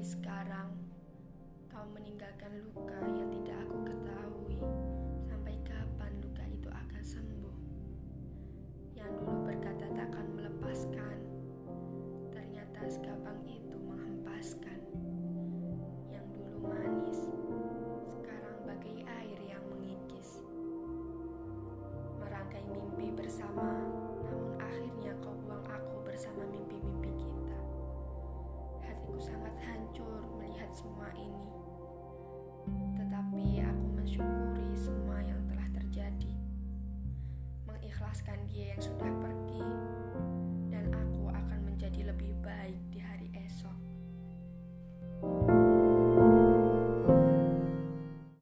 sekarang kau meninggalkan luka yang tidak aku ketahui sampai kapan luka itu akan sembuh. Yang dulu berkata takkan melepaskan, ternyata segampang itu melepaskan dia yang sudah pergi.